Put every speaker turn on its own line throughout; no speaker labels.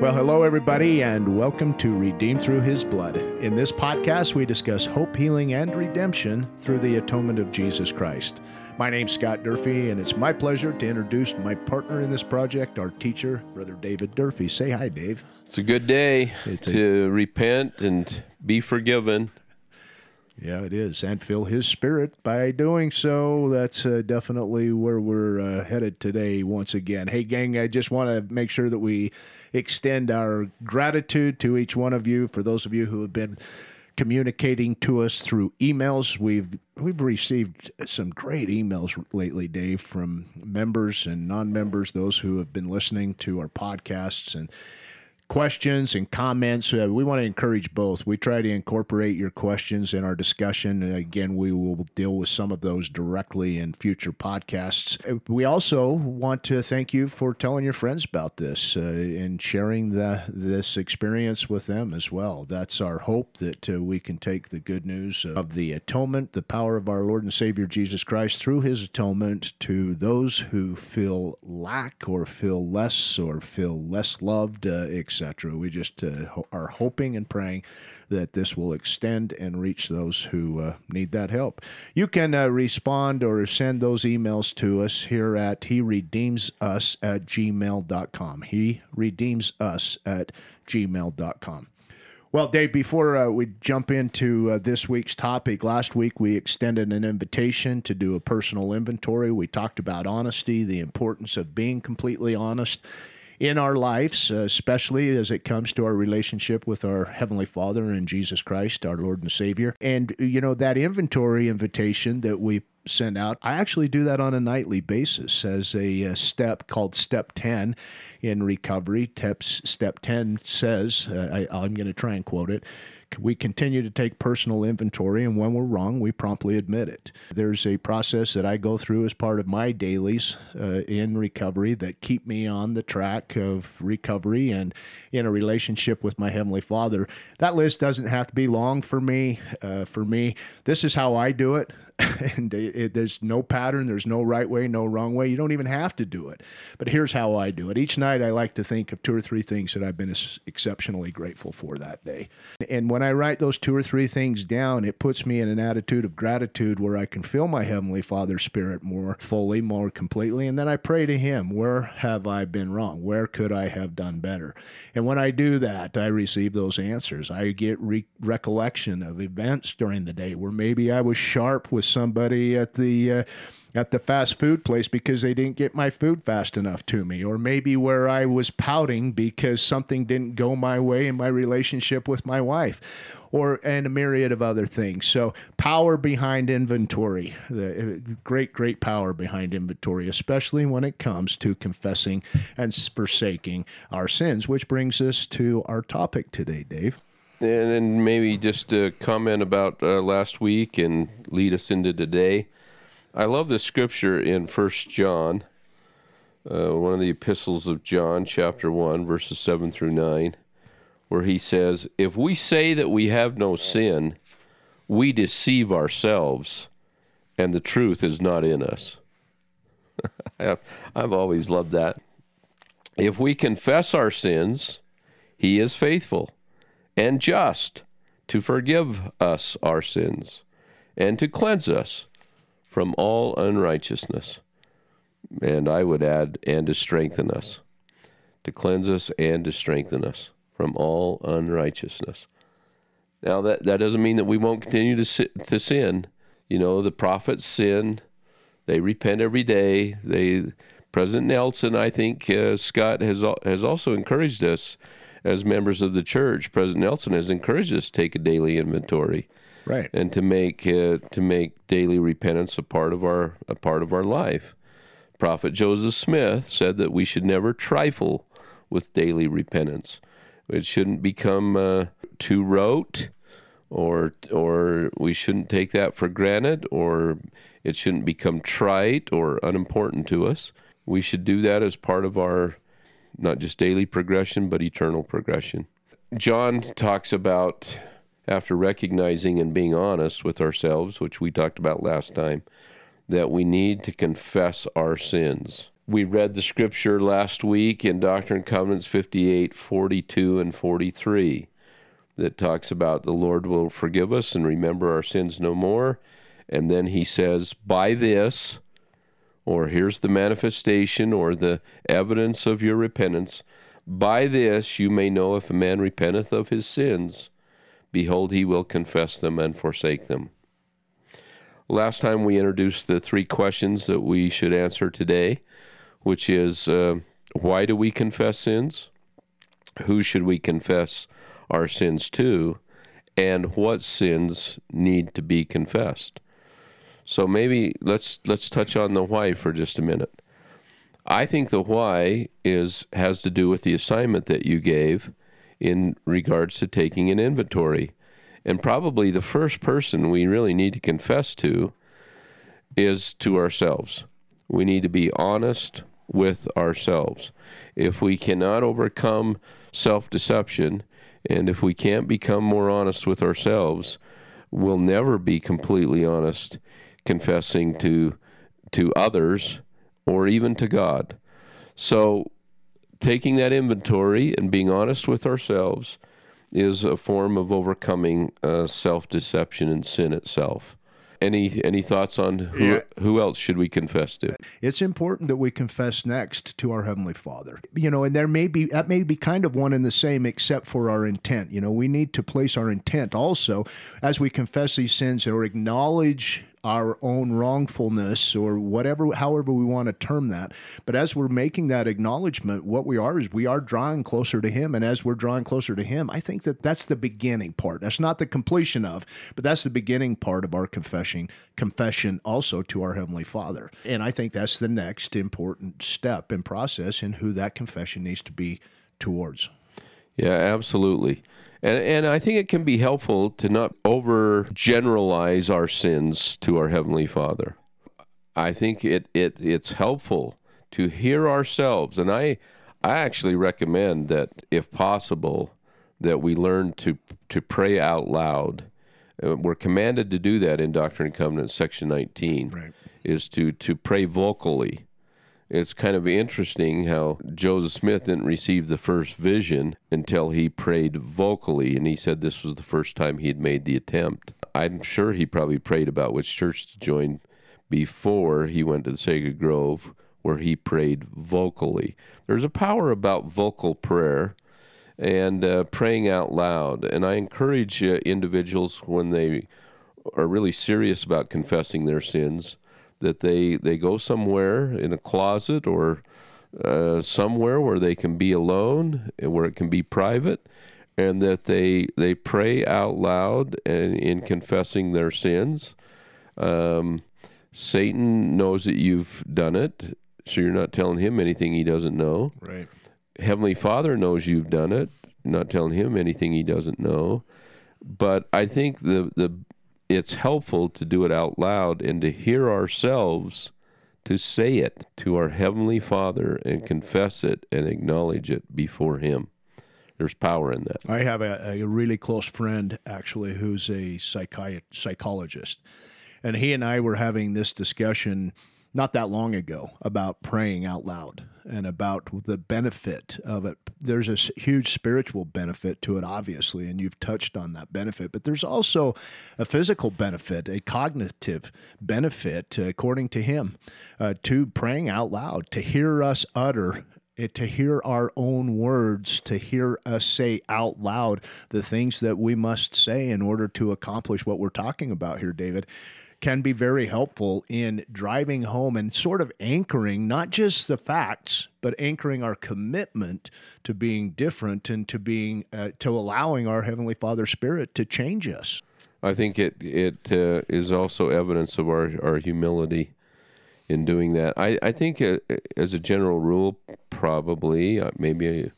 Well, hello, everybody, and welcome to Redeemed Through His Blood. In this podcast, we discuss hope, healing, and redemption through the atonement of Jesus Christ. My name's Scott Durfee, and it's my pleasure to introduce my partner in this project, our teacher, Brother David Durfee. Say hi, Dave.
It's a good day
It's a-
to repent and be forgiven.
Yeah, it is, and fill His Spirit by doing so. That's uh, definitely where we're uh, headed today once again. Hey, gang, I just want to make sure that we extend our gratitude to each one of you for those of you who have been communicating to us through emails. We've we've received some great emails lately, Dave, from members and non-members, those who have been listening to our podcasts and questions and comments. Uh, we want to encourage both. We try to incorporate your questions in our discussion. And again, we will deal with some of those directly in future podcasts. Uh, We also want to thank you for telling your friends about this uh, and sharing the, this experience with them as well. That's our hope that uh, we can take the good news of the atonement, the power of our Lord and Savior Jesus Christ through his atonement to those who feel lack or feel less or feel less loved, uh, etc. We just uh, are hoping and praying that this will extend and reach those who uh, need that help. You can uh, respond or send those emails to us here at He Redeems Us at gmail.com. He Redeems Us at gmail.com. Well, Dave, before uh, we jump into uh, this week's topic, last week we extended an invitation to do a personal inventory. We talked about honesty, the importance of being completely honest in our lives, uh, especially as it comes to our relationship with our Heavenly Father and Jesus Christ, our Lord and Savior. And, you know, that inventory invitation that we send out, I actually do that on a nightly basis as a, uh step called Step 10 in recovery. Step 10 says, uh, I, I'm going to try and quote it. We continue to take personal inventory, and when we're wrong, we promptly admit it. There's a process that I go through as part of my dailies uh, in recovery that keep me on the track of recovery and in a relationship with my Heavenly Father. That list doesn't have to be long for me. Uh, for me, this is how I do it. and it, it- there's no pattern, there's no right way, no wrong way. You don't even have to do it. But here's how I do it. Each night, I like to think of two or three things that I've been exceptionally grateful for that day. And when I write those two or three things down, it puts me in an attitude of gratitude where I can feel my Heavenly Father's Spirit more fully, more completely. And then I pray to Him, where have I been wrong? Where could I have done better? And when I do that, I receive those answers. I get re- recollection of events during the day where maybe I was sharp with somebody at the uh, at the fast food place because they didn't get my food fast enough to me, or maybe where I was pouting because something didn't go my way in my relationship with my wife, or and a myriad of other things. So power behind inventory, the uh, great great power behind inventory, especially when it comes to confessing and forsaking our sins, which brings us to our topic today, Dave.
And then maybe just a comment about uh, last week and lead us into today. I love the scripture in First John, uh, one of the epistles of John, chapter 1, verses 7 through 9, where he says, If we say that we have no sin, we deceive ourselves, and the truth is not in us. I've, I've always loved that. If we confess our sins, he is faithful and just to forgive us our sins and to cleanse us from all unrighteousness. And I would add, and to strengthen us, to cleanse us and to strengthen us from all unrighteousness. Now, that, that doesn't mean that we won't continue to, si- to sin. You know, the prophets sin, they repent every day. They, President Nelson, I think uh, Scott has has also encouraged us as members of the church. President Nelson has encouraged us to take a daily inventory
Right.
and to make uh, to make daily repentance a part of our a part of our life. Prophet Joseph Smith said that we should never trifle with daily repentance. It shouldn't become uh, too rote, or or we shouldn't take that for granted, or it shouldn't become trite or unimportant to us. We should do that as part of our not just daily progression, but eternal progression. John talks about after recognizing and being honest with ourselves, which we talked about last time, that we need to confess our sins. We read the scripture last week in Doctrine and Covenants 58, 42, and 43 that talks about the Lord will forgive us and remember our sins no more. And then he says, by this, or here's the manifestation or the evidence of your repentance. By this you may know if a man repenteth of his sins, behold, he will confess them and forsake them. Last time we introduced the three questions that we should answer today, which is uh, why do we confess sins? Who should we confess our sins to, and what sins need to be confessed. So maybe let's let's touch on the why for just a minute. I think the why is has to do with the assignment that you gave in regards to taking an inventory. And probably the first person we really need to confess to is to ourselves. We need to be honest with ourselves. If we cannot overcome self deception, and if we can't become more honest with ourselves, we'll never be completely honest confessing to to others or even to God. So taking that inventory and being honest with ourselves is a form of overcoming uh, self-deception and sin itself. Any any thoughts on who yeah. who else should we confess to?
It's important that we confess next to our heavenly Father. You know, and there may be that may be kind of one and the same except for our intent. You know, we need to place our intent also as we confess these sins or acknowledge our own wrongfulness or whatever however we want to term that. But as we're making that acknowledgement what we are is we are drawing closer to him. And as we're drawing closer to him i think that that's the beginning part. That's not the completion of but that's the beginning part of our confession confession also to our heavenly father. And i think that's the next important step and process in who that confession needs to be towards.
Yeah absolutely and, and I think it can be helpful to not over generalize our sins to our Heavenly Father. I think it, it it's helpful to hear ourselves. And I, I actually recommend that, if possible, that we learn to, to pray out loud. Uh, we're commanded to do that in Doctrine and Covenants, section 19, right. is to, to pray vocally it's kind of interesting how Joseph Smith didn't receive the first vision until he prayed vocally, and he said this was the first time he had made the attempt. I'm sure he probably prayed about which church to join before he went to the Sacred Grove, where he prayed vocally. There's a power about vocal prayer and uh, praying out loud, and I encourage uh, individuals when they are really serious about confessing their sins that they they go somewhere in a closet or uh, somewhere where they can be alone, and where it can be private, and that they they pray out loud and in confessing their sins. Um, Satan knows that you've done it, so you're not telling him anything he doesn't know.
Right.
Heavenly Father knows you've done it, not telling him anything he doesn't know. But I think the the it's helpful to do it out loud and to hear ourselves to say it to our Heavenly Father and confess it and acknowledge it before Him. There's power in that.
I have a, a really close friend, actually, who's a psychi- psychologist. And he and I were having this discussion not that long ago about praying out loud and about the benefit of it. There's a huge spiritual benefit to it, obviously, and you've touched on that benefit, but there's also a physical benefit, a cognitive benefit, according to him, uh, to praying out loud, to hear us utter eh, to hear our own words, to hear us say out loud the things that we must say in order to accomplish what we're talking about here, David can be very helpful in driving home and sort of anchoring not just the facts, but anchoring our commitment to being different and to being uh, to allowing our heavenly Father Spirit to change us.
I think it it uh, is also evidence of our our humility in doing that. I I think uh, as a general rule, probably uh, maybe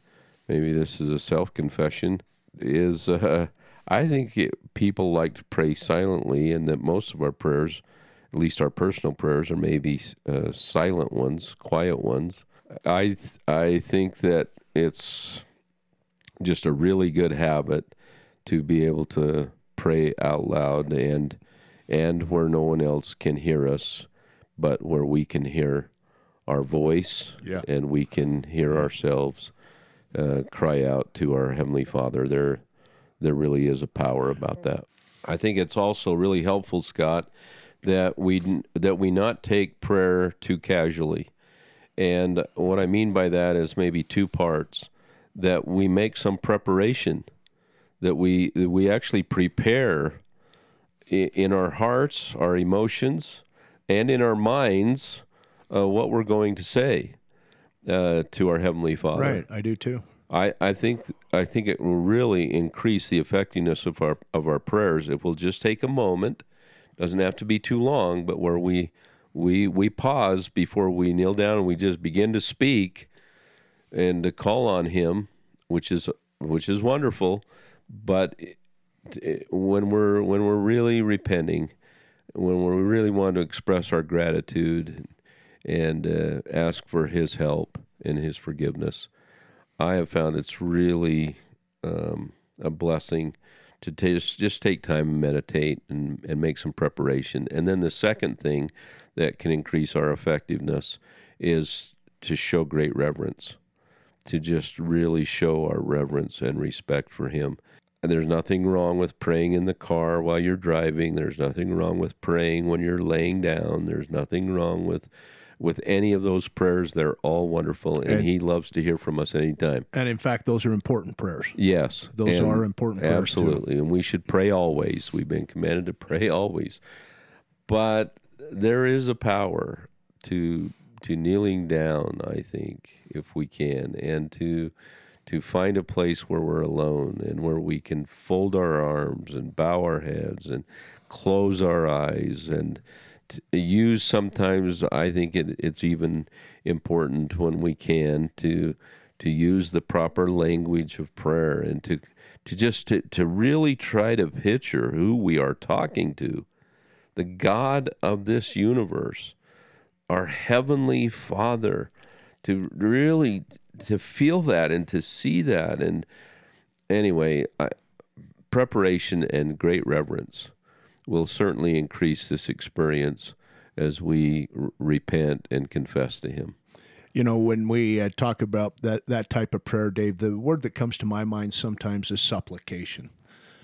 maybe this is a self confession is. I think it, people like to pray silently, and that most of our prayers, at least our personal prayers, are maybe uh, silent ones, quiet ones. I I think that it's just a really good habit to be able to pray out loud and and where no one else can hear us, but where we can hear our voice,
Yeah.
and we can hear ourselves uh, cry out to our heavenly Father. There, there really is a power about that. I think it's also really helpful, Scott, that we that we not take prayer too casually. And what I mean by that is maybe two parts that we make some preparation, that we that we actually prepare i- in our hearts, our emotions, and in our minds uh, what we're going to say uh, to our heavenly Father.
Right, I do too.
I, I think I think it will really increase the effectiveness of our of our prayers if we'll just take a moment. Doesn't have to be too long, but where we we we pause before we kneel down and we just begin to speak and to call on Him, which is which is wonderful. But it- it- when we're when we're really repenting, when we really want to express our gratitude and uh, ask for His help and His forgiveness, I have found it's really um, a blessing to just just take time and meditate and, and make some preparation. And then the second thing that can increase our effectiveness is to show great reverence, to just really show our reverence and respect for Him. And there's nothing wrong with praying in the car while you're driving. There's nothing wrong with praying when you're laying down. There's nothing wrong with with any of those prayers. They're all wonderful, and,
And-
He loves to hear from us anytime.
And in fact, those are important prayers.
Yes,
Those
and
are important prayers, too.
Absolutely, and we should pray always. We've been commanded to pray always, but there is a power to to kneeling down. I think if we can, and to to find a place where we're alone and where we can fold our arms and bow our heads and close our eyes and use sometimes I think it, it's even important when we can to to use the proper language of prayer and to to just to, to really try to picture who we are talking to. The God of this universe our heavenly father to really to feel that and to see that. And anyway I, preparation and great reverence will certainly increase this experience as we r- repent and confess to him
You know, when we uh, talk about that, that type of prayer, Dave, the word that comes to my mind sometimes is supplication.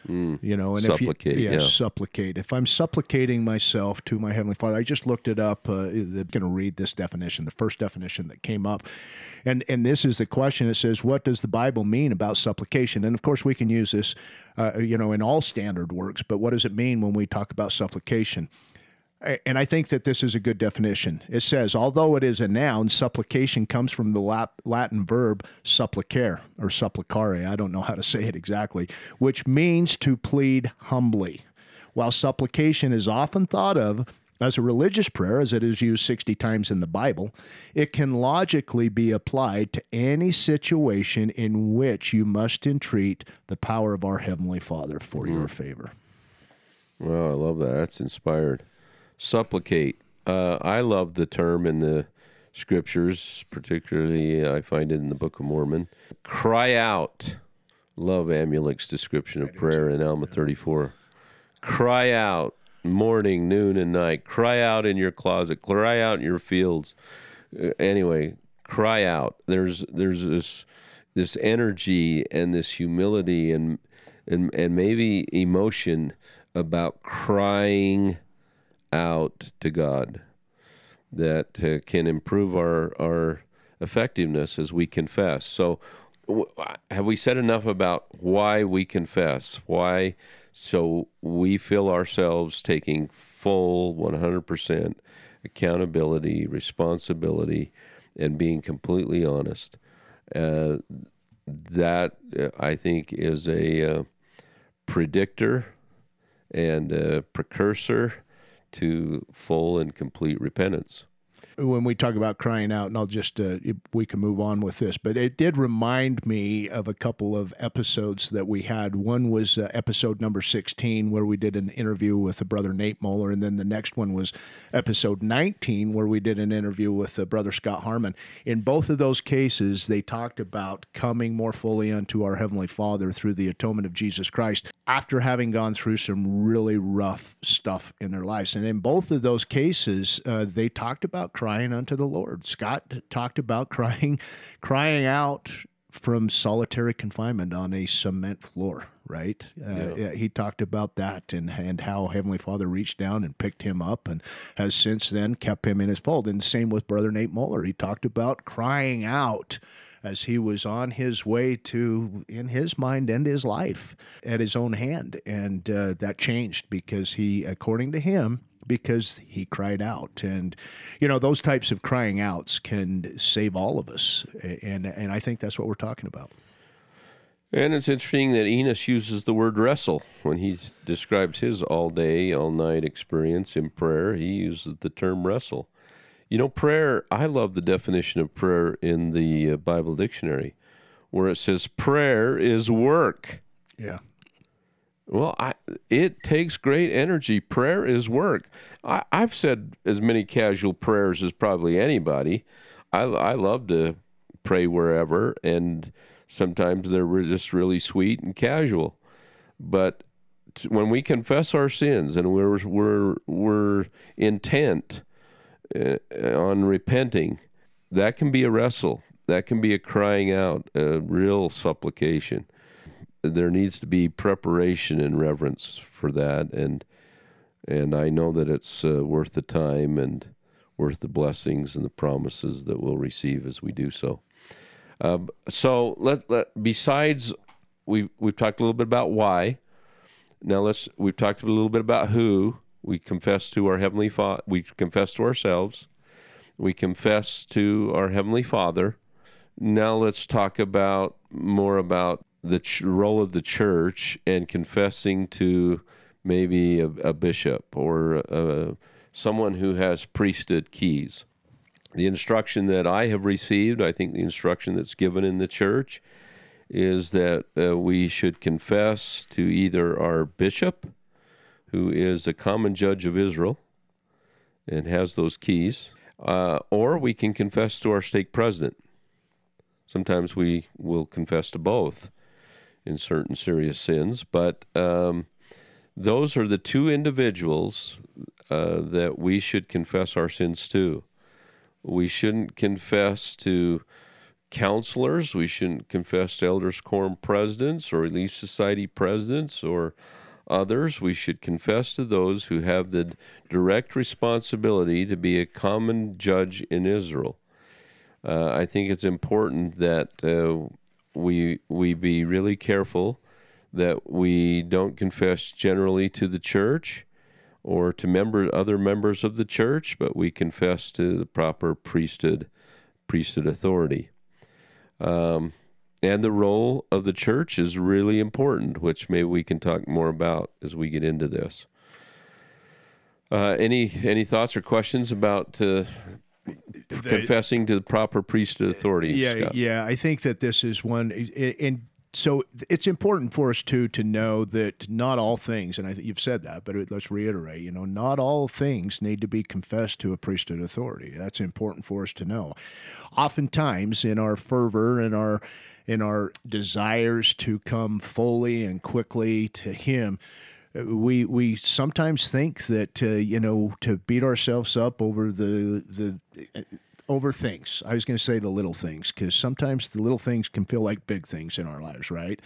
You know, and
Supplicate,
if you,
yeah.
supplicate. If I'm supplicating myself to my heavenly Father, I just looked it up. Uh, I'm going to read this definition, the first definition that came up, and and this is the question. It says, "What does the Bible mean about supplication?" And of course, we can use this, uh, you know, in all standard works. But what does it mean when we talk about supplication? And I think that this is a good definition. It says, although it is a noun, supplication comes from the Latin verb supplicare or supplicare. I don't know how to say it exactly, which means to plead humbly. While supplication is often thought of as a religious prayer, as it is used 60 times in the Bible, it can logically be applied to any situation in which you must entreat the power of our Heavenly Father for hmm. your favor.
Well, I love that. That's inspired. Supplicate. Uh, I love the term in the scriptures, particularly I find it in the Book of Mormon. Cry out. Love Amulek's description of prayer in Alma 34. Cry out morning, noon, and night. Cry out in your closet. Cry out in your fields. Uh, anyway, cry out. There's there's this this energy and this humility and and and maybe emotion about crying out to God that uh, can improve our our effectiveness as we confess. So, w- have we said enough about why we confess? Why? So we feel ourselves taking full 100% accountability, responsibility, and being completely honest. Uh, that uh, I think is a uh, predictor and a precursor to full and complete repentance.
When we talk about crying out, and I'll just uh, we can move on with this, but it did remind me of a couple of episodes that we had. One was uh, episode number sixteen, where we did an interview with the brother Nate Moeller, and then the next one was episode nineteen, where we did an interview with the brother Scott Harmon. In both of those cases, they talked about coming more fully unto our heavenly Father through the atonement of Jesus Christ after having gone through some really rough stuff in their lives. And in both of those cases, uh, they talked about crying crying unto the Lord. Scott talked about crying, crying out from solitary confinement on a cement floor, right? Uh, yeah. He talked about that and, and how Heavenly Father reached down and picked him up and has since then kept him in his fold. And same with Brother Nate Muller. He talked about crying out as he was on his way to, in his mind, end his life at his own hand. And uh, that changed because he, according to him, because he cried out. And, you know, those types of crying outs can save all of us. And, and I think that's what we're talking about.
And it's interesting that Enos uses the word wrestle when he describes his all day, all night experience in prayer. He uses the term wrestle. You know, prayer, I love the definition of prayer in the uh, Bible dictionary where it says prayer is work.
Yeah.
Well, I, it takes great energy. Prayer is work. I, have said as many casual prayers as probably anybody. I, I love to pray wherever, and sometimes they're just really sweet and casual. But when we confess our sins and we're we're we're intent uh, on repenting, that can be a wrestle. That can be a crying out, a real supplication there needs to be preparation and reverence for that, and and I know that it's uh, worth the time and worth the blessings and the promises that we'll receive as we do so. Um, so let, let besides we we've talked a little bit about why. Now let's we've talked a little bit about who we confess to our heavenly Father. We confess to ourselves. We confess to our heavenly Father. Now let's talk about more about the ch- role of the church and confessing to maybe a, a bishop or uh, someone who has priesthood keys. The instruction that I have received, I think the instruction that's given in the church, is that uh, we should confess to either our bishop, who is a common judge of Israel and has those keys, uh, or we can confess to our stake president. Sometimes we will confess to both in certain serious sins, but um, those are the two individuals uh, that we should confess our sins to. We shouldn't confess to counselors. We shouldn't confess to elders quorum presidents or relief society presidents or others. We should confess to those who have the direct responsibility to be a common judge in Israel. Uh, I think it's important that uh, we we be really careful that we don't confess generally to the church or to member other members of the church, but we confess to the proper priesthood priesthood authority. Um, and the role of the church is really important, which maybe we can talk more about as we get into this. Uh, any any thoughts or questions about uh, confessing to the proper priesthood authority.
Yeah,
Scott.
yeah. I think that this is one, and so it's important for us too to know that not all things, and I think you've said that, but let's reiterate. You know, not all things need to be confessed to a priesthood authority. That's important for us to know. Oftentimes, in our fervor and our in our desires to come fully and quickly to Him, we we sometimes think that uh, you know to beat ourselves up over the the uh, over things. I was going to say the little things because sometimes the little things can feel like big things in our lives, right?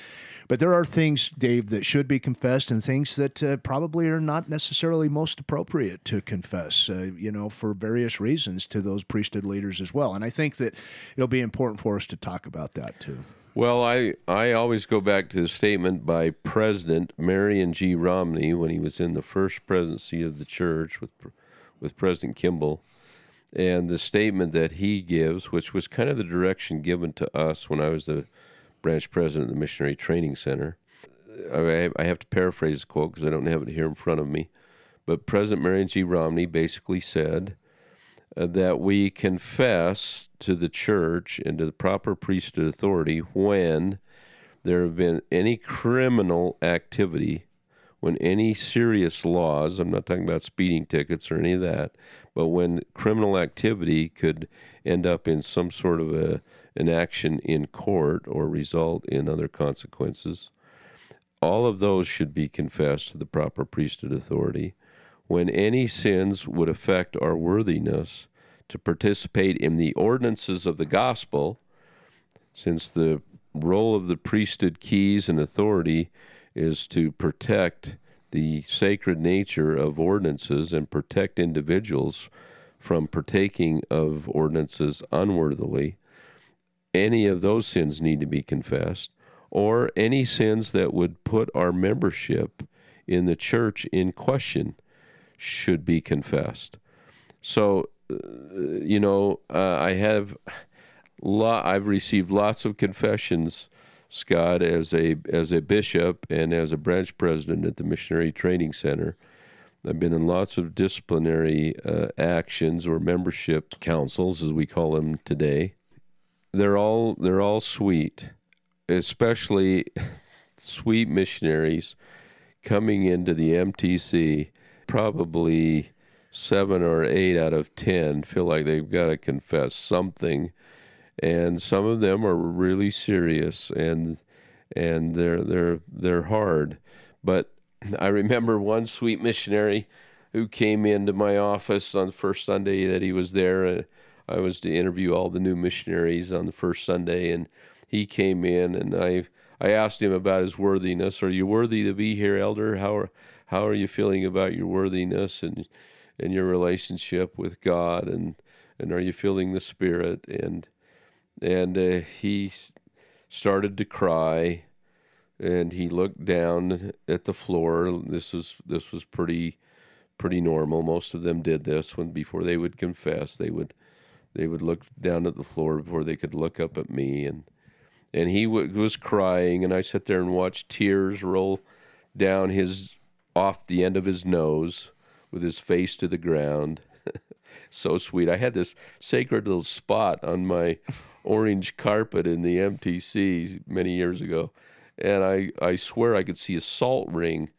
But there are things, Dave, that should be confessed and things that uh, probably are not necessarily most appropriate to confess, uh, you know, for various reasons to those priesthood leaders as well. And I think that it'll be important for us to talk about that too.
Well, I, I always go back to the statement by President Marion G. Romney when he was in the first presidency of the church with with President Kimball, and the statement that he gives, which was kind of the direction given to us when I was the branch president of the Missionary Training Center. I, I have to paraphrase the quote because I don't have it here in front of me, but President Marion G. Romney basically said that we confess to the church and to the proper priesthood authority when there have been any criminal activity, when any serious laws, I'm not talking about speeding tickets or any of that, but when criminal activity could end up in some sort of a, an action in court or result in other consequences, all of those should be confessed to the proper priesthood authority when any sins would affect our worthiness to participate in the ordinances of the gospel, since the role of the priesthood keys and authority is to protect the sacred nature of ordinances and protect individuals from partaking of ordinances unworthily. Any of those sins need to be confessed, or any sins that would put our membership in the church in question should be confessed. So, uh, you know, uh, I have, lot, I've received lots of confessions, Scott, as a as a bishop and as a branch president at the Missionary Training Center. I've been in lots of disciplinary uh, actions or membership councils, as we call them today. They're all they're all sweet, especially sweet missionaries coming into the MTC. Probably seven or eight out of ten feel like they've got to confess something, and some of them are really serious and and they're they're they're hard. But I remember one sweet missionary who came into my office on the first Sunday that he was there. Uh, I was to interview all the new missionaries on the first Sunday, and he came in, and I I asked him about his worthiness. Are you worthy to be here, Elder? How are how are you feeling about your worthiness and and your relationship with God, and and are you feeling the Spirit? And and uh, he started to cry and he looked down at the floor. This was this was pretty pretty normal. Most of them did this when before they would confess, they would they would look down at the floor before they could look up at me, and and he w- was crying, and I sat there and watched tears roll down his off the end of his nose with his face to the ground. so sweet. I had this sacred little spot on my orange carpet in the MTC many years ago and I, I swear I could see a salt ring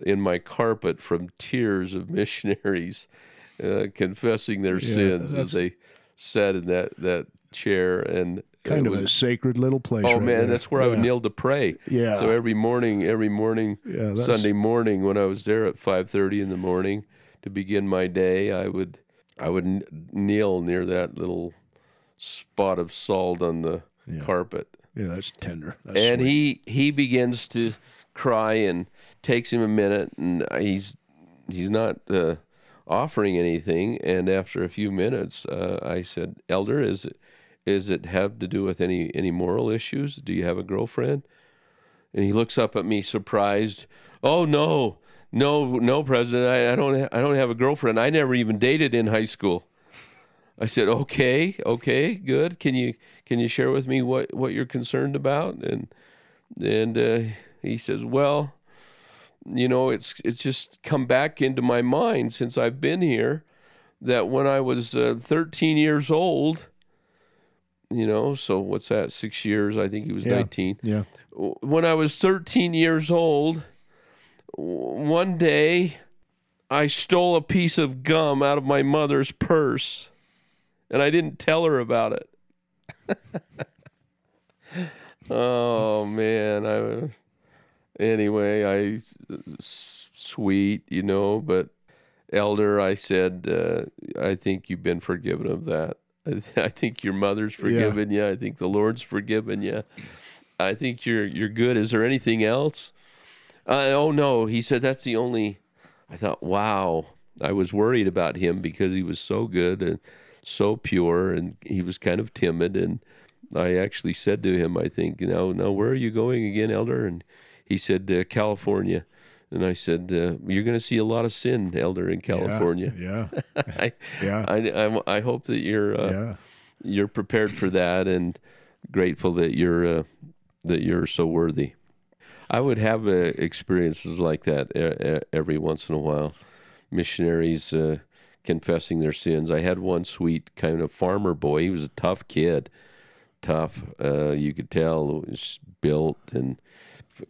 in my carpet from tears of missionaries uh, confessing their yeah, sins as they sat in that, that chair and
kind of was, a sacred little place.
Oh
right
man,
there.
that's where
yeah.
I would kneel to pray.
Yeah.
So every morning, every morning, yeah, Sunday morning, when I was there at five thirty in the morning to begin my day, I would I would kneel near that little spot of salt on the yeah. carpet
yeah, that's tender. That's
and
sweet.
he he begins to cry and takes him a minute, and he's he's not uh, offering anything. And after a few minutes, uh, I said, "Elder, is it is it have to do with any any moral issues? Do you have a girlfriend?" And he looks up at me surprised. Oh no, no, no, President. I, I don't ha- I don't have a girlfriend. I never even dated in high school. I said, "Okay, okay, good. Can you can you share with me what what you're concerned about?" And and uh, he says, "Well, you know, it's it's just come back into my mind since I've been here that when I was uh, 13 years old, you know, so what's that? Six years? I think he was
yeah.
19.
Yeah.
When I was 13 years old, one day." I stole a piece of gum out of my mother's purse and I didn't tell her about it. oh man, I was anyway. I sweet, you know, but elder, I said, uh, I think you've been forgiven of that. I, think your mother's forgiven yeah. you. I think the Lord's forgiven you. I think you're you're good. Is there anything else? Uh, oh no, he said that's the only. I thought, wow. I was worried about him because he was so good and so pure, and he was kind of timid. And I actually said to him, I think, you know, now where are you going again, Elder? And he said, uh, California. And I said, uh, "You're going to see a lot of sin, Elder, in California."
Yeah,
yeah. I, yeah. I, I, I, hope that you're uh, yeah. you're prepared for that, and grateful that you're uh, that you're so worthy. I would have uh, experiences like that every once in a while. Missionaries uh, confessing their sins. I had one sweet kind of farmer boy. He was a tough kid, tough. Uh, you could tell He was built and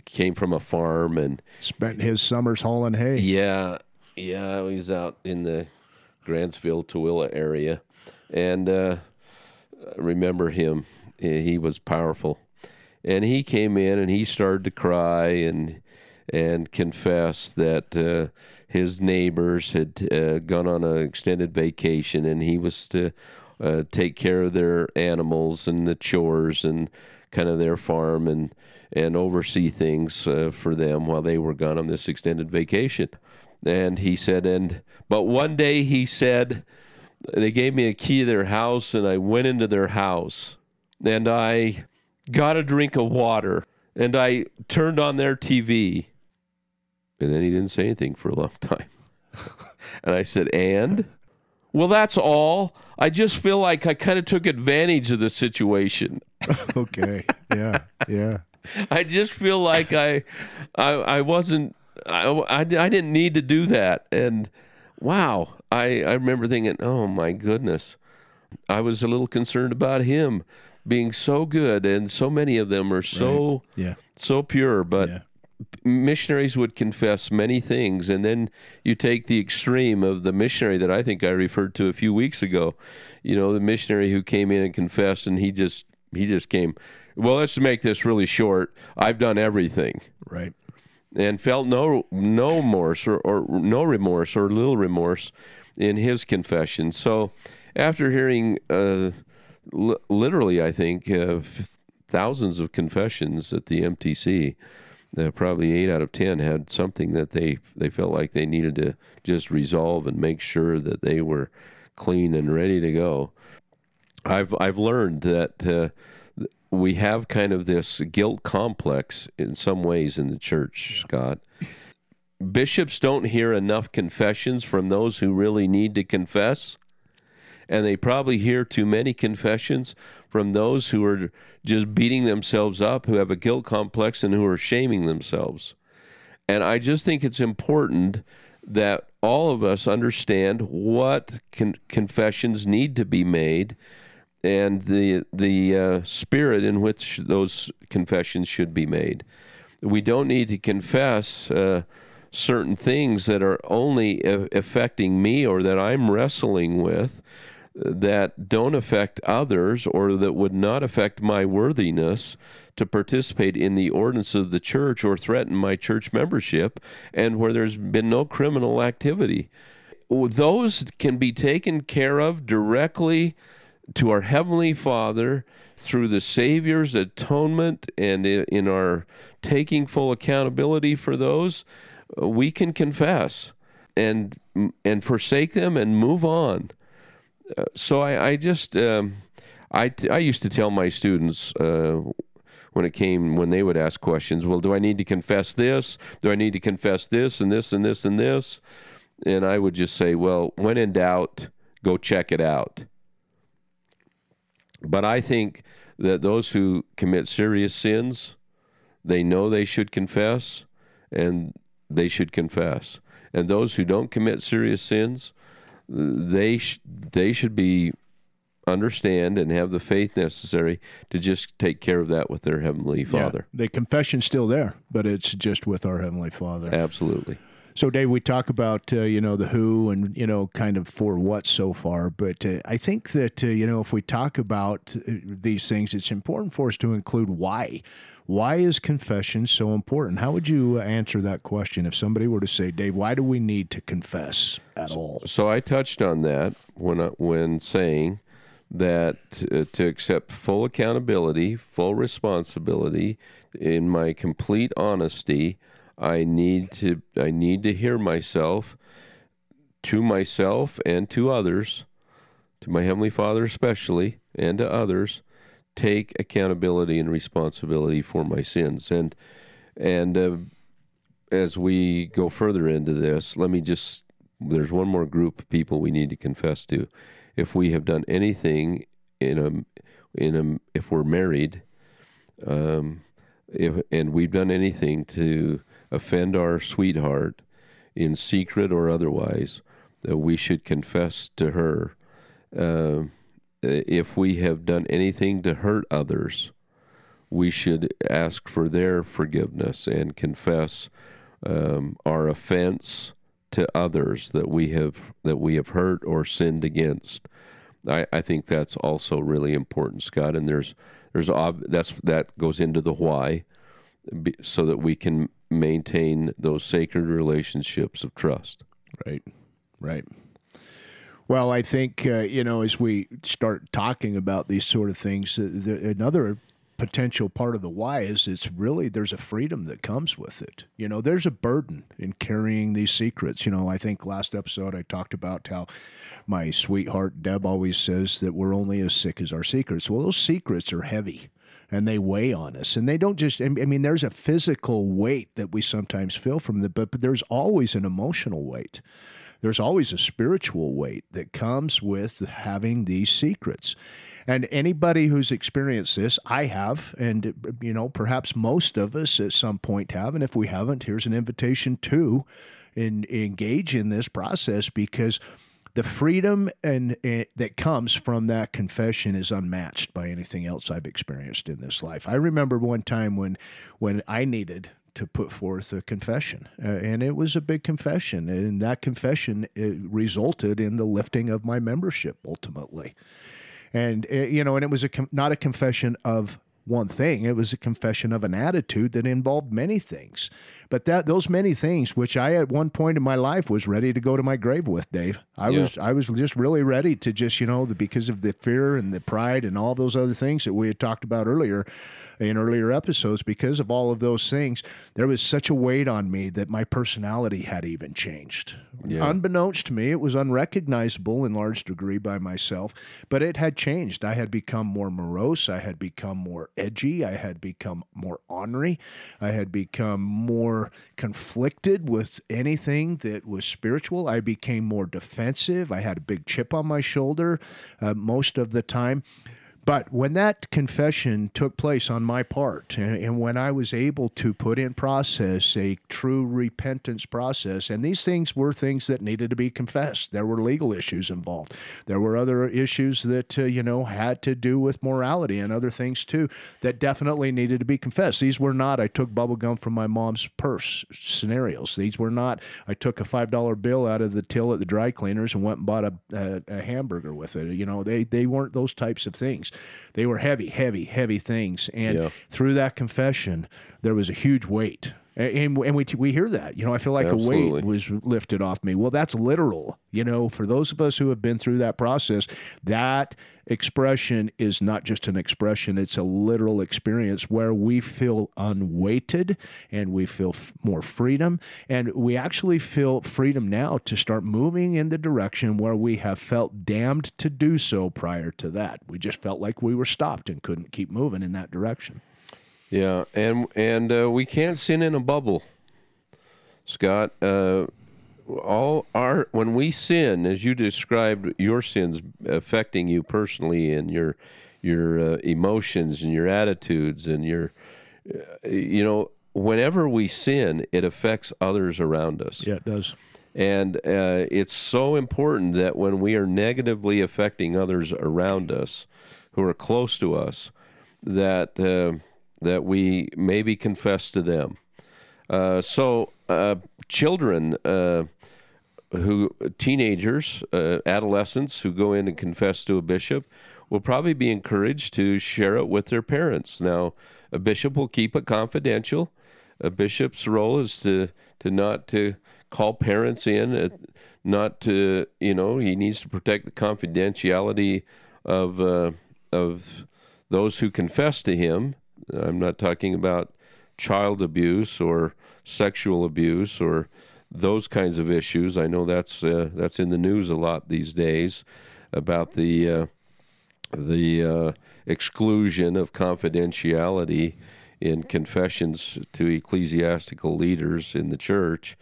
came from a farm and
spent his summers hauling hay.
Yeah, yeah. He was out in the Grantsville, Tooele area, and uh, I remember him. He was powerful, and he came in and he started to cry and and confess that uh, his neighbors had uh, gone on an extended vacation and he was to uh, take care of their animals and the chores and kind of their farm and and oversee things uh, for them while they were gone on this extended vacation. And he said, and but one day he said, they gave me a key to their house, and I went into their house, and I got a drink of water, and I turned on their TV, and then he didn't say anything for a long time. and I said, and. Well, that's all. I just feel like I kind of took advantage of the situation.
okay. Yeah. Yeah.
I just feel like I, I, I wasn't, I, I, I didn't need to do that. And wow, I, I remember thinking, oh my goodness, I was a little concerned about him being so good, and so many of them are so,
Right. Yeah.
so pure. But
Yeah.
missionaries would confess many things, and then you take the extreme of the missionary that I think I referred to a few weeks ago. You know, the missionary who came in and confessed, and he just he just came. Well, let's make this really short. I've done everything
Right.
and felt no no remorse or, or no remorse or little remorse in his confession. So, after hearing uh, li- literally, I think uh, thousands of confessions at the MTC, uh, probably eight out of ten had something that they they felt like they needed to just resolve and make sure that they were clean and ready to go. I've I've learned that uh, we have kind of this guilt complex in some ways in the church, Scott. Bishops don't hear enough confessions from those who really need to confess, and they probably hear too many confessions from those who are just beating themselves up, who have a guilt complex, and who are shaming themselves. And I just think it's important that all of us understand what con- confessions need to be made and the the uh, spirit in which those confessions should be made. We don't need to confess uh, certain things that are only a- affecting me or that I'm wrestling with that don't affect others or that would not affect my worthiness to participate in the ordinance of the church or threaten my church membership and where there's been no criminal activity. Those can be taken care of directly to our Heavenly Father through the Savior's atonement and in our taking full accountability for those, uh, we can confess and and forsake them and move on. Uh, so I, I just um, I I used to tell my students uh, when it came when they would ask questions, well, do I need to confess this? Do I need to confess this and this and this and this? And I would just say, well, when in doubt, go check it out. But I think that those who commit serious sins, they know they should confess and they should confess. And those who don't commit serious sins, they sh- they should be understand and have the faith necessary to just take care of that with their heavenly Father.
Yeah. The confession's still there, but it's just with our Heavenly Father.
Absolutely.
So, Dave, we talk about uh, you know the who and you know kind of for what so far, but uh, I think that uh, you know if we talk about uh, these things, it's important for us to include why. Why is confession so important? How would you answer that question if somebody were to say, Dave, why do we need to confess at all?
So I touched on that when I, when saying that uh, to accept full accountability, full responsibility in my complete honesty, I need to I need to hear myself to myself and to others, to my heavenly Father especially, and to others, take accountability and responsibility for my sins. And and uh, as we go further into this, let me just there's one more group of people we need to confess to. If we have done anything in a in a if we're married, um, if and we've done anything to offend our sweetheart in secret or otherwise, that we should confess to her. Um, if we have done anything to hurt others, we should ask for their forgiveness and confess um, our offense to others that we have that we have hurt or sinned against. I, I think that's also really important, Scott. And there's there's ob- that's that goes into the why, so that we can maintain those sacred relationships of trust.
Right, right. Well, I think uh, you know as we start talking about these sort of things, uh, the, another potential part of the why is it's really there's a freedom that comes with it. You know, there's a burden in carrying these secrets. You know, I think last episode I talked about how my sweetheart Deb always says that we're only as sick as our secrets. Well, those secrets are heavy and they weigh on us. And they don't just, I mean, there's a physical weight that we sometimes feel from them, but, but there's always an emotional weight. There's always a spiritual weight that comes with having these secrets. And anybody who's experienced this, I have, and you know, perhaps most of us at some point have. And if we haven't, here's an invitation to in, engage in this process because the freedom and, and, that comes from that confession is unmatched by anything else I've experienced in this life. I remember one time when when I needed to put forth a confession, uh, and it was a big confession, and that confession resulted in the lifting of my membership ultimately and uh, you know, and it was a not a confession of one thing. It was a confession of an attitude that involved many things. But that those many things, which I at one point in my life was ready to go to my grave with, Dave. I yeah. was I was just really ready to just you know the, because of the fear and the pride and all those other things that we had talked about earlier in earlier episodes because of all of those things, there was such a weight on me that my personality had even changed. Yeah. Unbeknownst to me, it was unrecognizable in large degree by myself, but it had changed. I had become more morose. I had become more edgy. I had become more ornery. I had become more conflicted with anything that was spiritual. I became more defensive. I had a big chip on my shoulder uh, most of the time. But when that confession took place on my part, and, and, when I was able to put in process a true repentance process, and these things were things that needed to be confessed, there were legal issues involved. There were other issues that, uh, you know, had to do with morality and other things too that definitely needed to be confessed. These were not, I took bubble gum from my mom's purse scenarios. These were not, I took a $5 bill out of the till at the dry cleaners and went and bought a, a, a hamburger with it. You know, they, they weren't those types of things. They were heavy, heavy, heavy things. And yeah. through that confession, there was a huge weight. And, and we, we hear that, you know, I feel like Absolutely. a weight was lifted off me. Well, that's literal, you know, for those of us who have been through that process, that expression is not just an expression, it's a literal experience where we feel unweighted and we feel f- more freedom. And we actually feel freedom now to start moving in the direction where we have felt damned to do so prior to that. We just felt like we were stopped and couldn't keep moving in that direction.
Yeah, and and uh, we can't sin in a bubble, Scott. Uh, all our when we sin, as you described your sins affecting you personally and your your uh, emotions and your attitudes and your uh, you know whenever we sin, it affects others around us.
Yeah, it does.
And uh, it's so important that when we are negatively affecting others around us, who are close to us, that uh, that we maybe confess to them. Uh, so, uh, children uh, who teenagers, uh, adolescents who go in and confess to a bishop will probably be encouraged to share it with their parents. Now, a bishop will keep it confidential. A bishop's role is to to not to call parents in, uh, not to you know he needs to protect the confidentiality of uh, of those who confess to him. I'm not talking about child abuse or sexual abuse or those kinds of issues. I know that's uh, that's in the news a lot these days about the uh, the uh, exclusion of confidentiality in confessions to ecclesiastical leaders in the church,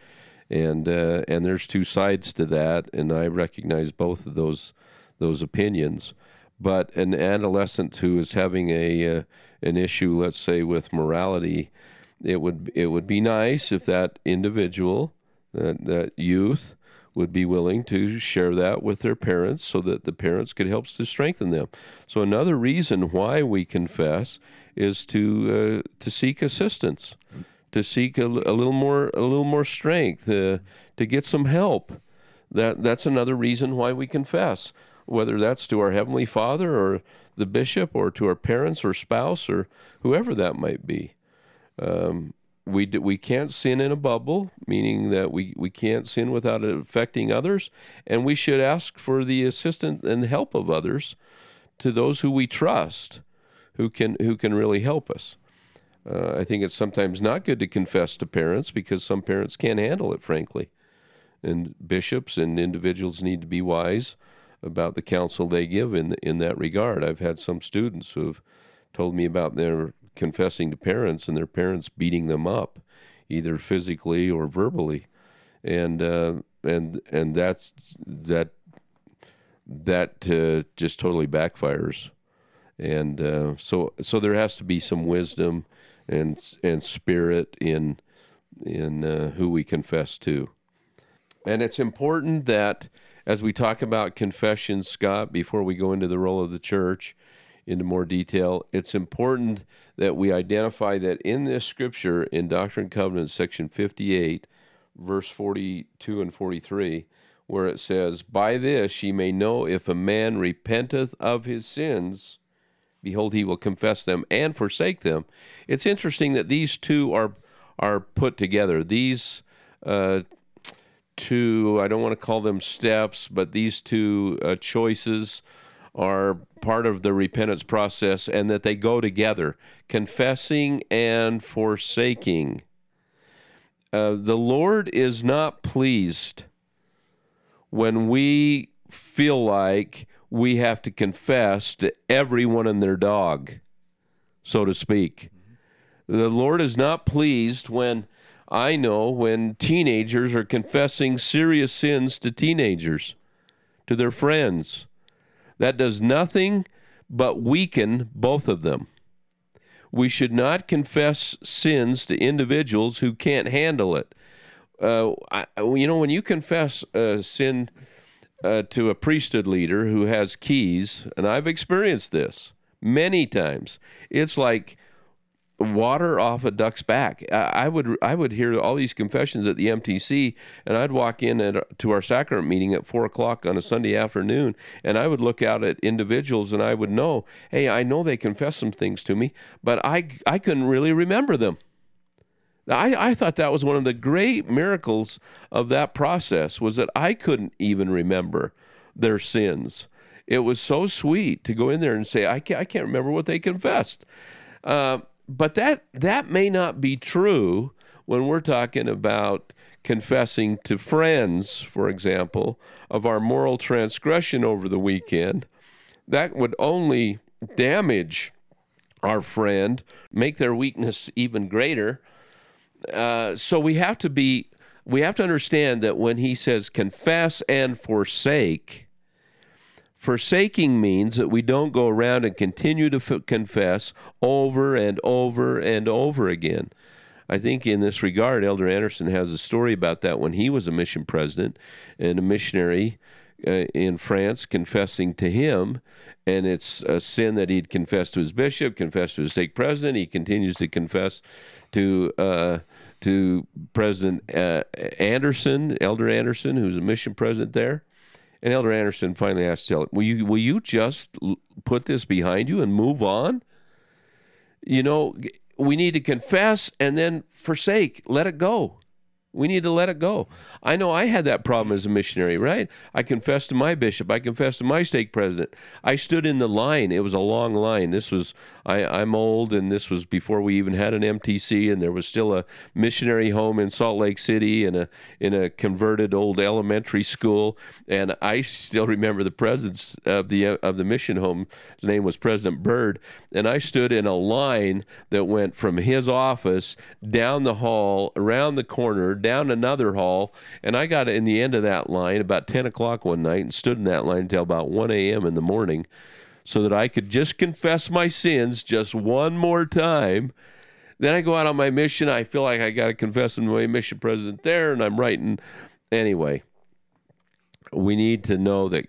and uh, and there's two sides to that, and I recognize both of those those opinions. But an adolescent who is having a uh, an issue, let's say with morality, it would it would be nice if that individual that, that youth would be willing to share that with their parents so that the parents could help to strengthen them. So another reason why we confess is to uh, to seek assistance, to seek a, a, little more a little more strength, uh, to get some help. That that's another reason why we confess, whether that's to our heavenly Father or the bishop or to our parents or spouse or whoever that might be. Um, we d- we can't sin in a bubble, meaning that we, we can't sin without it affecting others, and we should ask for the assistance and help of others to those who we trust, who can who can really help us. Uh, I think it's sometimes not good to confess to parents because some parents can't handle it, frankly, and bishops and individuals need to be wise about the counsel they give in in that regard. I've had some students who have told me about their confessing to parents and their parents beating them up, either physically or verbally, and uh, and and that's that that uh, just totally backfires, and uh, so so there has to be some wisdom and and spirit in in uh, who we confess to, and it's important that as we talk about confession, Scott, before we go into the role of the church into more detail, it's important that we identify that in this scripture in Doctrine and Covenants, section 58, verse 42 and 43, where it says, By this ye may know if a man repenteth of his sins, behold, he will confess them and forsake them. It's interesting that these two are are put together. These uh, two, I don't want to call them steps, but these two uh, choices are part of the repentance process and that they go together confessing and forsaking. Uh, the Lord is not pleased when we feel like we have to confess to everyone and their dog, so to speak. The Lord is not pleased when I know when teenagers are confessing serious sins to teenagers, to their friends that does nothing but weaken both of them. We should not confess sins to individuals who can't handle it. Uh, I, you know, when you confess a sin uh, to a priesthood leader who has keys, and I've experienced this many times, it's like water off a duck's back. I would I would hear all these confessions at the MTC, and I'd walk in at, to our sacrament meeting at four o'clock on a Sunday afternoon, and I would look out at individuals, and I would know, hey, I know they confessed some things to me, but I I couldn't really remember them. I, I thought that was one of the great miracles of that process was that I couldn't even remember their sins. It was so sweet to go in there and say, I can't, I can't remember what they confessed. Uh, but that that may not be true when we're talking about confessing to friends, for example, of our moral transgression over the weekend. That would only damage our friend, make their weakness even greater. Uh, so we have to be, we have to understand that when he says confess and forsake, Forsaking means that we don't go around and continue to f- confess over and over and over again. I think in this regard, Elder Andersen has a story about that when he was a mission president and a missionary uh, in France confessing to him. And it's a sin that he'd confessed to his bishop, confessed to his stake president. He continues to confess to uh, to President uh, Andersen, Elder Andersen, who's a mission president there. And Elder Andersen finally asked Ellen, "Will you will you just put this behind you and move on? You know, we need to confess and then forsake, let it go." We need to let it go. I know I had that problem as a missionary, right? I confessed to my bishop. I confessed to my stake president. I stood in the line. It was a long line. This was, I, I'm old, and this was before we even had an MTC, and there was still a missionary home in Salt Lake City and a in a converted old elementary school. And I still remember the president of the of the mission home. His name was President Bird, and I stood in a line that went from his office down the hall, around the corner down another hall, and I got in the end of that line about 10 o'clock one night and stood in that line until about 1 a.m. in the morning so that I could just confess my sins just one more time. Then I go out on my mission. I feel like I got to confess to my mission president there, and I'm writing. Anyway, we need to know that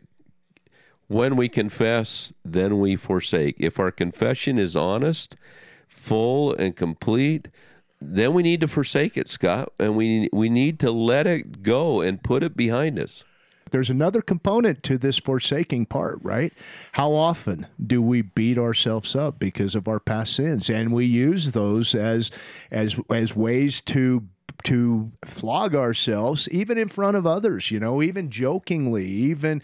when we confess, then we forsake. If our confession is honest, full, and complete, then we need to forsake it, Scott, and we we need to let it go and put it behind us.
There's another component to this forsaking part, right? How often do we beat ourselves up because of our past sins, and we use those as as as ways to to flog ourselves even in front of others you know even jokingly even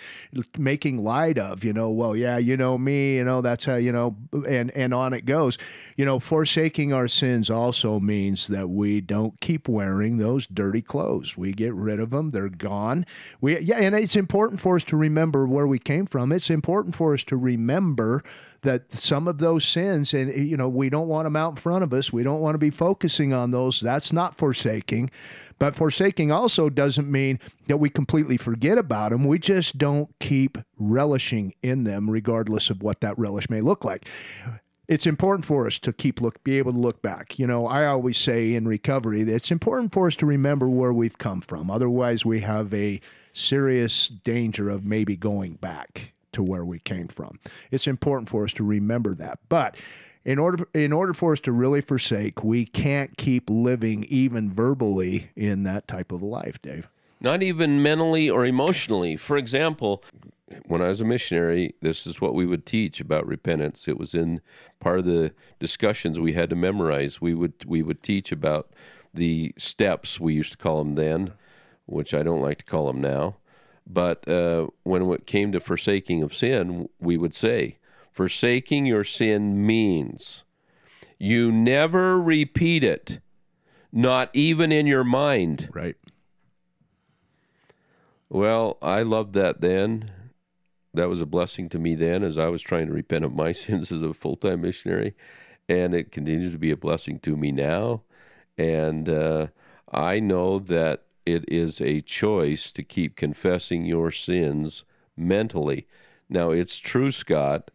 making light of you know well yeah you know me you know that's how you know and and on it goes. You know forsaking our sins also means that we don't keep wearing those dirty clothes. We get rid of them they're gone. We yeah and it's important for us to remember where we came from. It's important for us to remember that some of those sins, and eh, you know, we don't want them out in front of us. We don't want to be focusing on those. That's not forsaking. But forsaking also doesn't mean that we completely forget about them. We just don't keep relishing in them, regardless of what that relish may look like. It's important for us to keep look, be able to look back. You know, I always say in recovery that it's important for us to remember where we've come from. Otherwise, we have a serious danger of maybe going back to where we came from. It's important for us to remember that. But in order in order for us to really forsake, we can't keep living even verbally in that type of life, Dave.
Not even mentally or emotionally. For example, when I was a missionary, this is what we would teach about repentance. It was in part of the discussions we had to memorize. We would we would teach about the steps we used to call them then, which I don't like to call them now. But uh, when it came to forsaking of sin, we would say, forsaking your sin means you never repeat it, not even in your mind.
Right.
Well, I loved that then. That was a blessing to me then as I was trying to repent of my sins as a full time missionary. And it continues to be a blessing to me now. And uh, I know that it is a choice to keep confessing your sins mentally. Now, it's true, Scott.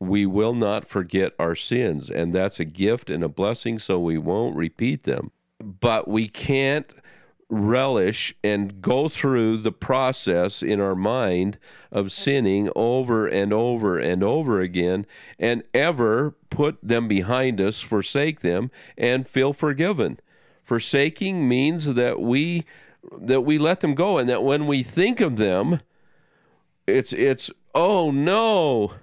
We will not forget our sins, and that's a gift and a blessing, so we won't repeat them. But we can't relish and go through the process in our mind of sinning over and over and over again and ever put them behind us, forsake them, and feel forgiven. Forsaking means that we that we let them go and that when we think of them it's it's oh no.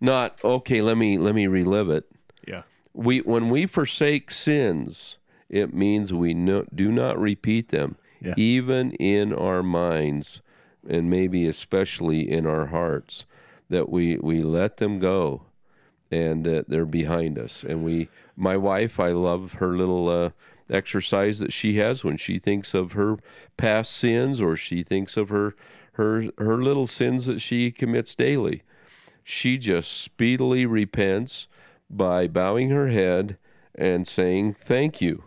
Not okay let me let me relive it.
Yeah.
We when we forsake sins it means we no, do not repeat them yeah. even in our minds and maybe especially in our hearts that we we let them go and they're behind us and we my wife i love her little uh, exercise that she has when she thinks of her past sins or she thinks of her her her little sins that she commits daily. She just speedily repents by bowing her head and saying thank you.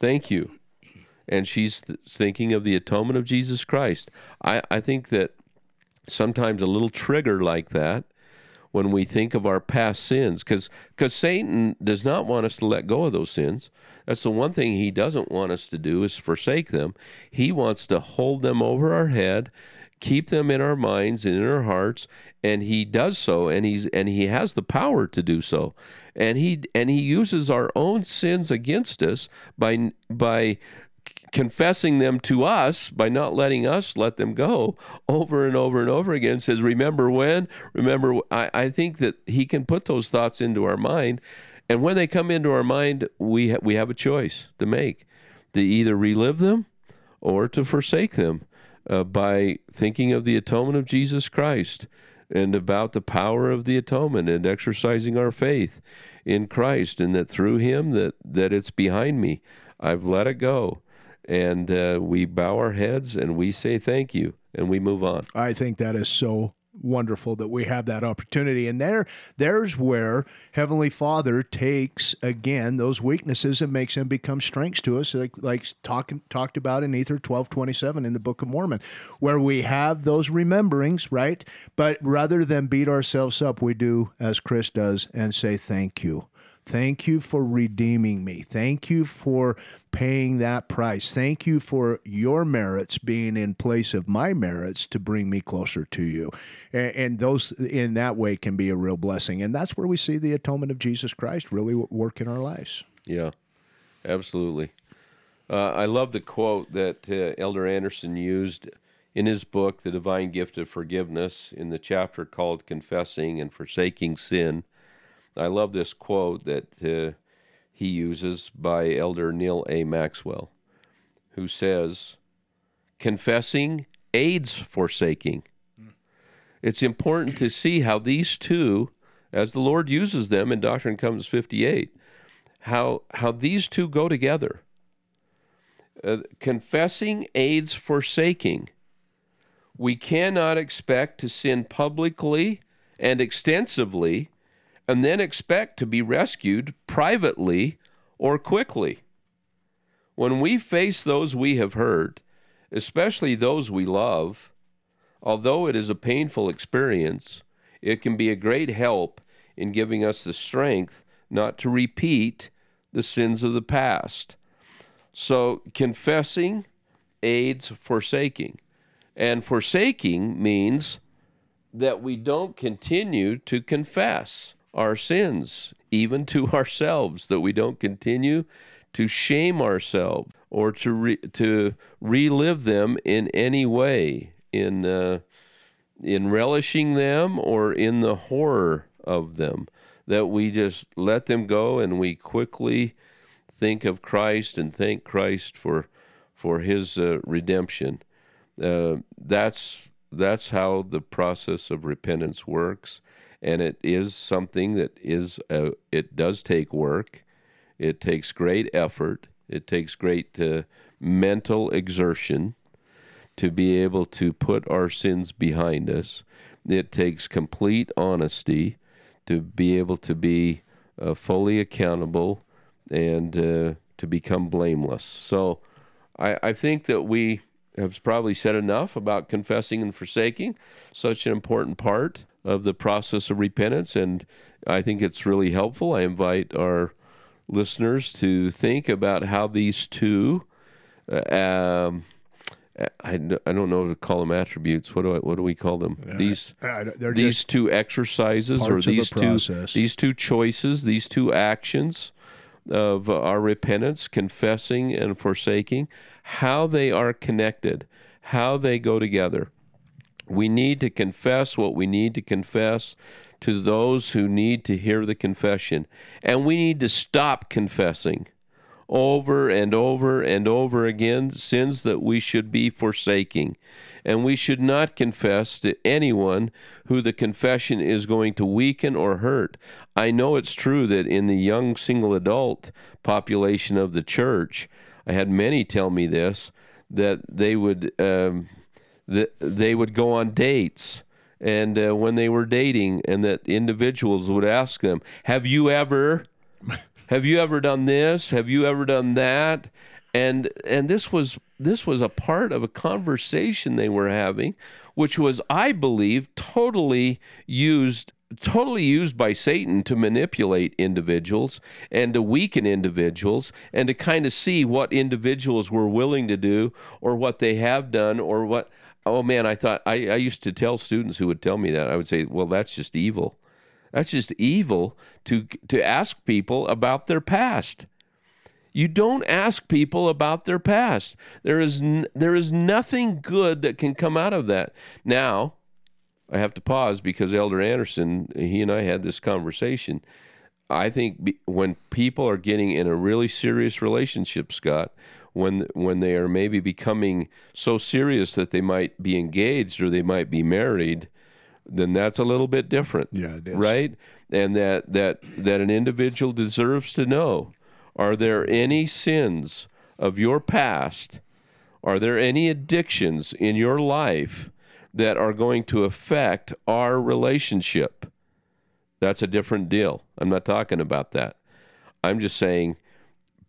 Thank you. And she's th- thinking of the atonement of Jesus Christ. I, I think that sometimes a little trigger like that when we think of our past sins because because Satan does not want us to let go of those sins. That's the one thing he doesn't want us to do is forsake them. He wants to hold them over our head, keep them in our minds and in our hearts, and he does so and he's and he has the power to do so. And he and he uses our own sins against us by by confessing them to us by not letting us let them go over and over and over again. Says remember when? Remember I, I think that he can put those thoughts into our mind. And when they come into our mind we ha- we have a choice to make to either relive them or to forsake them uh, by thinking of the atonement of Jesus Christ and about the power of the atonement and exercising our faith in Christ and that through him that that it's behind me I've let it go and uh, we bow our heads and we say thank you and we move on.
I think that is so wonderful that we have that opportunity and there there's where heavenly father takes again those weaknesses and makes them become strengths to us like like talking talked about in ether 1227 in the book of mormon where we have those rememberings right but rather than beat ourselves up we do as chris does and say thank you Thank you for redeeming me. Thank you for paying that price. Thank you for your merits being in place of my merits to bring me closer to you. And, and, those in that way can be a real blessing. And that's where we see the atonement of Jesus Christ really work in our lives.
Yeah, absolutely. Uh, I love the quote that uh, Elder Andersen used in his book, The Divine Gift of Forgiveness, in the chapter called Confessing and Forsaking Sin. I love this quote that uh, he uses by Elder Neal A. Maxwell, who says, Confessing aids forsaking. It's important to see how these two, as the Lord uses them in Doctrine and Covenants 58, how, how these two go together. Uh, confessing aids forsaking. We cannot expect to sin publicly and extensively and then expect to be rescued privately or quickly. When we face those we have hurt, especially those we love, although it is a painful experience, it can be a great help in giving us the strength not to repeat the sins of the past. So, confessing aids forsaking. And forsaking means that we don't continue to confess our sins, even to ourselves, that we don't continue to shame ourselves or to re- to relive them in any way in uh, in relishing them or in the horror of them that we just let them go and we quickly think of Christ and thank Christ for for his uh, redemption. Uh, that's that's how the process of repentance works and it is something that is uh, it does take work. It takes great effort. It takes great uh, mental exertion to be able to put our sins behind us. It takes complete honesty to be able to be uh, fully accountable and uh, to become blameless. So I, I think that we have probably said enough about confessing and forsaking such an important part of the process of repentance. And I think it's really helpful. I invite our listeners to think about how these two, uh, um, I, I don't know what to call them attributes. What do I, what do we call them?
Uh,
these
uh, they're
these two exercises or
of the
these two these two choices, these two actions of our repentance, confessing and forsaking, how they are connected, how they go together. We need to confess what we need to confess to those who need to hear the confession. And we need to stop confessing over and over and over again sins that we should be forsaking. And we should not confess to anyone who the confession is going to weaken or hurt. I know it's true that in the young single adult population of the church, I had many tell me this that they would um, that they would go on dates and uh, when they were dating and that individuals would ask them have you ever have you ever done this? Have you ever done that? And and this was this was a part of a conversation they were having which was i believe totally used totally used by satan to manipulate individuals and to weaken individuals and to kind of see what individuals were willing to do or what they have done or what oh man i thought i, I used to tell students who would tell me that i would say well that's just evil that's just evil to to ask people about their past. You don't ask people about their past. There is n- there is nothing good that can come out of that. Now, I have to pause because Elder Andersen, he and I had this conversation. I think be, when people are getting in a really serious relationship, Scott, when when they are maybe becoming so serious that they might be engaged or they might be married, then that's a little bit different.
Yeah, it is.
Right? And that that that an individual deserves to know are there any sins of your past? Are there any addictions in your life that are going to affect our relationship? That's a different deal. I'm not talking about that. I'm just saying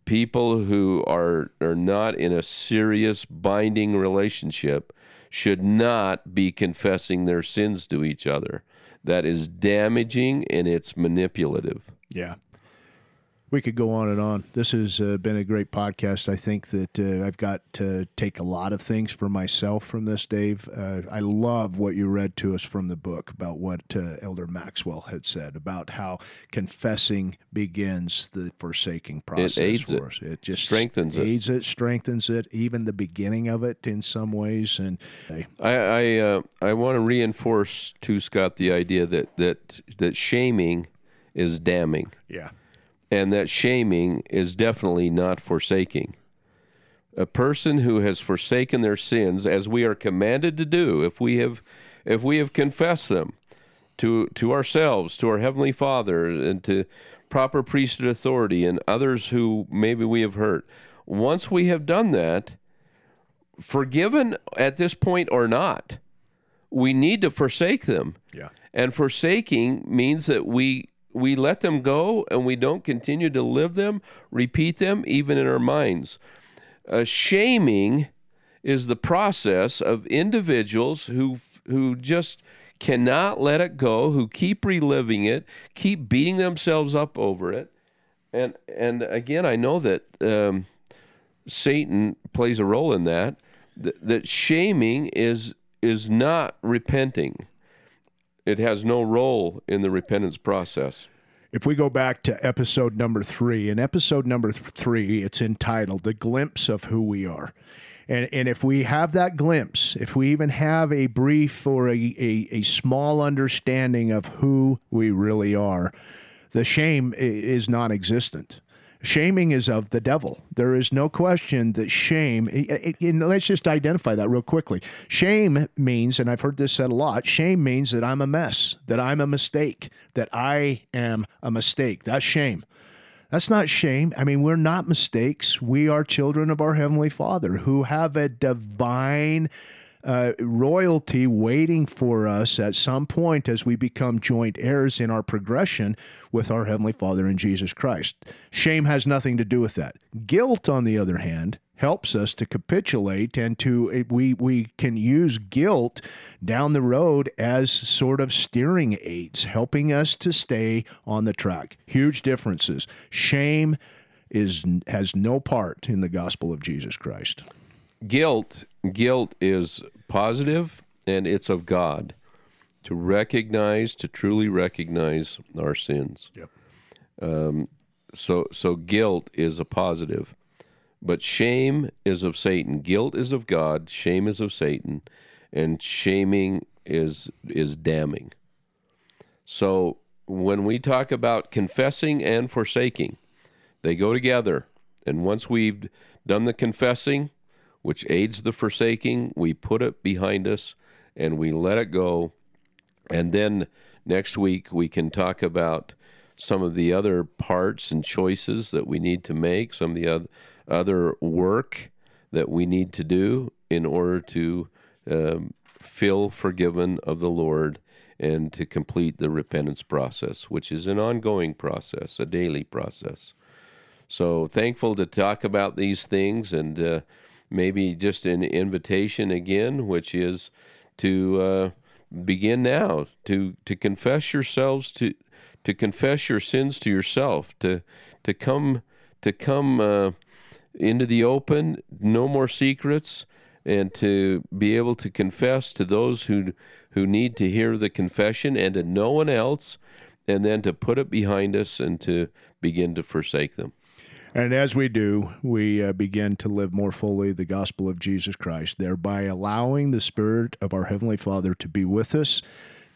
people who are are not in a serious binding relationship should not be confessing their sins to each other. That is damaging and it's manipulative.
Yeah. We could go on and on. This has uh, been a great podcast. I think that uh, I've got to take a lot of things for myself from this, Dave. Uh, I love what you read to us from the book about what uh, Elder Maxwell had said about how confessing begins the forsaking process It
aids
for
it.
us. It just
Strengthens it.
aids it, strengthens it, even the beginning of it in some ways. And hey,
I I, uh, I want to reinforce to Scott the idea that that that shaming is damning,
yeah,
and that shaming is definitely not forsaking. A person who has forsaken their sins, as we are commanded to do, if we have if we have confessed them to to ourselves, to our heavenly Father, and to proper priesthood authority, and others who maybe we have hurt. Once we have done that, forgiven at this point or not, we need to forsake them.
yeah,
And forsaking means that we we let them go and we don't continue to live them, repeat them even in our minds. Uh, shaming is the process of individuals who who just cannot let it go, who keep reliving it, keep beating themselves up over it. And and again, I know that um, Satan plays a role in that. That, that shaming is is not repenting. It has no role in the repentance process.
If we go back to episode number three, in episode number th- three, it's entitled The Glimpse of Who We Are. And, and if we have that glimpse, if we even have a brief or a, a, a small understanding of who we really are, the shame is non existent. Shaming is of the devil. There is no question that shame, and let's just identify that real quickly. Shame means, and I've heard this said a lot, shame means that I'm a mess, that I'm a mistake, that I am a mistake. That's shame. That's not shame. I mean, we're not mistakes. We are children of our Heavenly Father who have a divine uh, royalty waiting for us at some point as we become joint heirs in our progression with our Heavenly Father in Jesus Christ. Shame has nothing to do with that. Guilt, on the other hand, helps us to capitulate and to eh, we we can use guilt down the road as sort of steering aids helping us to stay on the track huge differences shame is has no part in the gospel of Jesus Christ
Guilt guilt is positive and it's of God to recognize to truly recognize our sins.
Yep.
Um, so so guilt is a positive. But shame is of Satan. Guilt is of God, shame is of Satan, and shaming is is damning. So when we talk about confessing and forsaking, they go together. And once we've done the confessing, which aids the forsaking, we put it behind us and we let it go. And then next week we can talk about some of the other parts and choices that we need to make, some of the other, work that we need to do in order to um, feel forgiven of the Lord and to complete the repentance process, which is an ongoing process, a daily process. So thankful to talk about these things and uh, maybe just an invitation again, which is to uh, begin now to to confess yourselves to to confess your sins to yourself to to come to come uh, into the open, no more secrets, and to be able to confess to those who who need to hear the confession and to no one else, and then to put it behind us and to begin to forsake them.
And as we do, we uh, begin to live more fully the gospel of Jesus Christ, thereby allowing the Spirit of our Heavenly Father to be with us,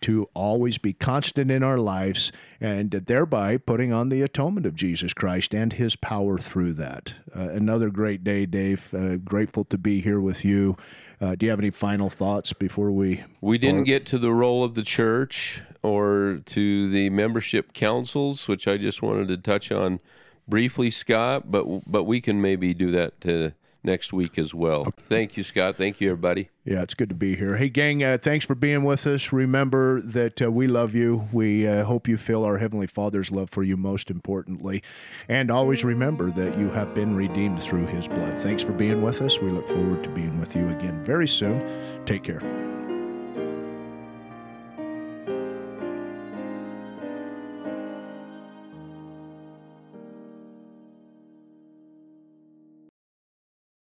to always be constant in our lives, and thereby putting on the atonement of Jesus Christ and His power through that. Uh, another great day, Dave. Uh, grateful to be here with you. Uh, do you have any final thoughts before we?
We didn't get to the role of the church or to the membership councils, which I just wanted to touch on briefly, Scott. But but we can maybe do that uh, next week as well. Thank you, Scott. Thank you, everybody.
Yeah, it's good to be here. Hey, gang, uh, thanks for being with us. Remember that uh, we love you. We uh, hope you feel our Heavenly Father's love for you, most importantly. And always remember that you have been redeemed through His blood. Thanks for being with us. We look forward to being with you again very soon. Take care.